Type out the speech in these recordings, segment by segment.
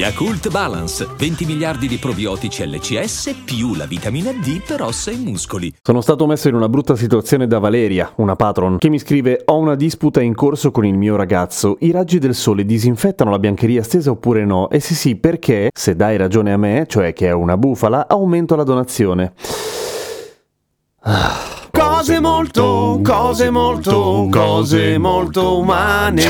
Yakult Balance, 20 miliardi di probiotici LCS più la vitamina D per ossa e muscoli. Sono stato messo in una brutta situazione da Valeria, una patron, che mi scrive Ho una disputa in corso con il mio ragazzo. I raggi del sole disinfettano la biancheria stesa oppure no? E se sì, perché? Se dai ragione a me, cioè che è una bufala, aumento la donazione. Ah. Cose molto, cose molto, cose molto umane.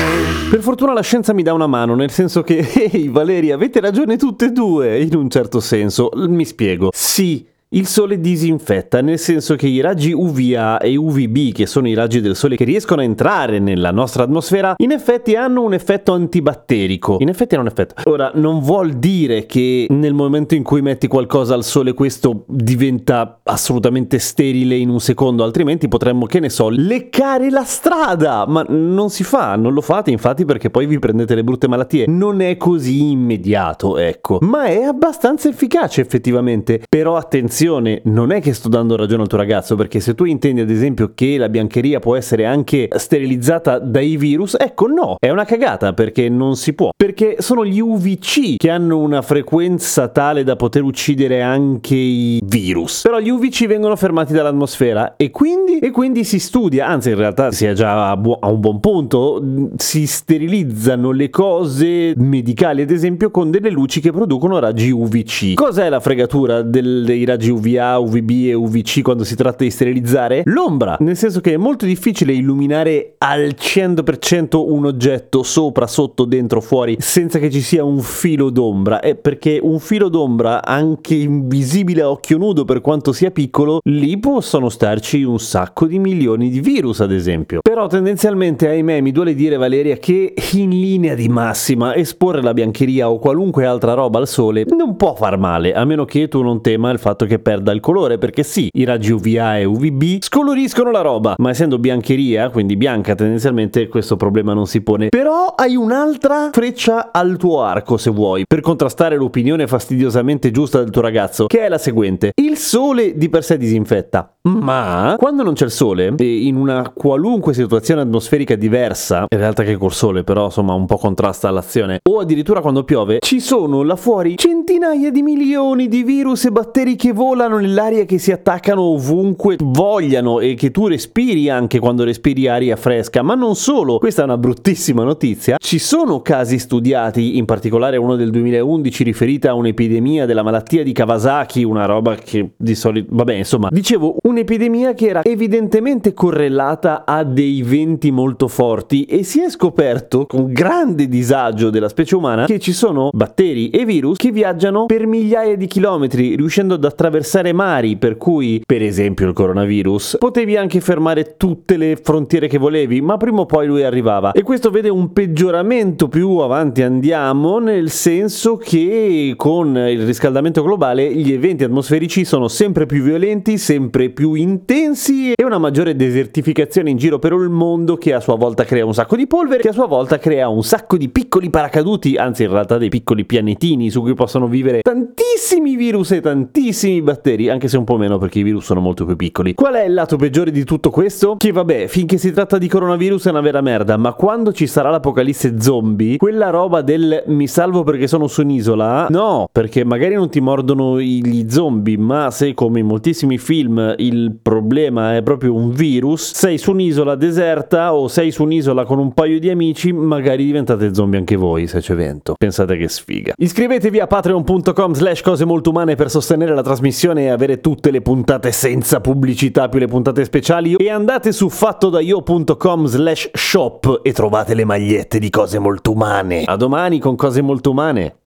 Per fortuna la scienza mi dà una mano, nel senso che, ehi Valeria, avete ragione tutte e due, in un certo senso. Mi spiego. Sì, il sole disinfetta, nel senso che i raggi UVA e UVB, che sono i raggi del sole che riescono a entrare nella nostra atmosfera, in effetti hanno un effetto antibatterico. In effetti hanno un effetto. Ora, non vuol dire che nel momento in cui metti qualcosa al sole questo diventa assolutamente sterile in un secondo, altrimenti potremmo, che ne so, leccare la strada. Ma non si fa, non lo fate infatti perché poi vi prendete le brutte malattie. Non è così immediato, ecco. Ma è abbastanza efficace effettivamente. Però attenzione attenzione, non è che sto dando ragione al tuo ragazzo, perché se tu intendi ad esempio che la biancheria può essere anche sterilizzata dai virus, ecco no, è una cagata perché non si può. Perché sono gli UVC che hanno una frequenza tale da poter uccidere anche i virus. Però gli UVC vengono fermati dall'atmosfera e quindi, e quindi si studia, anzi in realtà si è già a, bu- a un buon punto, si sterilizzano le cose medicali ad esempio con delle luci che producono raggi UVC. Cos'è la fregatura del, dei raggi UVA, UVB e UVC quando si tratta di sterilizzare? L'ombra, nel senso che è molto difficile illuminare al 100% un oggetto sopra, sotto, dentro, fuori senza che ci sia un filo d'ombra, è perché un filo d'ombra anche invisibile a occhio nudo per quanto sia piccolo, lì possono starci un sacco di milioni di virus ad esempio. Però tendenzialmente ahimè mi duole dire Valeria che in linea di massima esporre la biancheria o qualunque altra roba al sole non può far male, a meno che tu non tema il fatto che perda il colore, perché sì, i raggi UVA e UVB scoloriscono la roba, ma essendo biancheria, quindi bianca tendenzialmente questo problema non si pone. Però hai un'altra freccia al tuo arco, se vuoi, per contrastare l'opinione fastidiosamente giusta del tuo ragazzo, che è la seguente. Il sole di per sé disinfetta, ma quando non c'è il sole, in una qualunque situazione atmosferica diversa, in realtà che col sole però insomma un po' contrasta l'azione, o addirittura quando piove, ci sono là fuori centinaia di milioni di virus e batteri che volano nell'aria che si attaccano ovunque vogliano e che tu respiri anche quando respiri aria fresca, ma non solo, questa è una bruttissima notizia, ci sono casi studiati, in particolare uno del 2011 riferita a un'epidemia della malattia di Kawasaki, una roba che di solito, vabbè insomma, dicevo un'epidemia che era evidentemente correlata a dei venti molto forti e si è scoperto con grande disagio della specie umana che ci sono batteri e virus che viaggiano per migliaia di chilometri riuscendo ad attraversare mari, per cui, per esempio il coronavirus, potevi anche fermare tutte le frontiere che volevi, ma prima o poi lui arrivava. E questo vede un peggioramento più avanti andiamo, nel senso che con il riscaldamento globale gli eventi atmosferici sono sempre più violenti, sempre più intensi e una maggiore desertificazione in giro per il mondo che a sua volta crea un sacco di polvere, che a sua volta crea un sacco di piccoli paracaduti, anzi in realtà dei piccoli pianetini su cui possono vivere tantissimi virus e tantissimi batteri, anche se un po' meno perché i virus sono molto più piccoli. Qual è il lato peggiore di tutto questo? Che vabbè, finché si tratta di coronavirus è una vera merda, ma quando ci sarà l'apocalisse zombie, quella roba del mi salvo perché sono su un'isola, no, perché magari non ti mordono gli zombie, ma se come in moltissimi film il problema è proprio un virus, sei su un'isola deserta o sei su un'isola con un paio di amici, magari diventate zombie anche voi se c'è vento. Pensate che sfiga. Iscrivetevi a patreon.com slash cose molto umane per sostenere la trasmissione e avere tutte le puntate senza pubblicità più le puntate speciali e andate su fattodaio.com slash shop e trovate le magliette di cose molto umane. A domani con cose molto umane.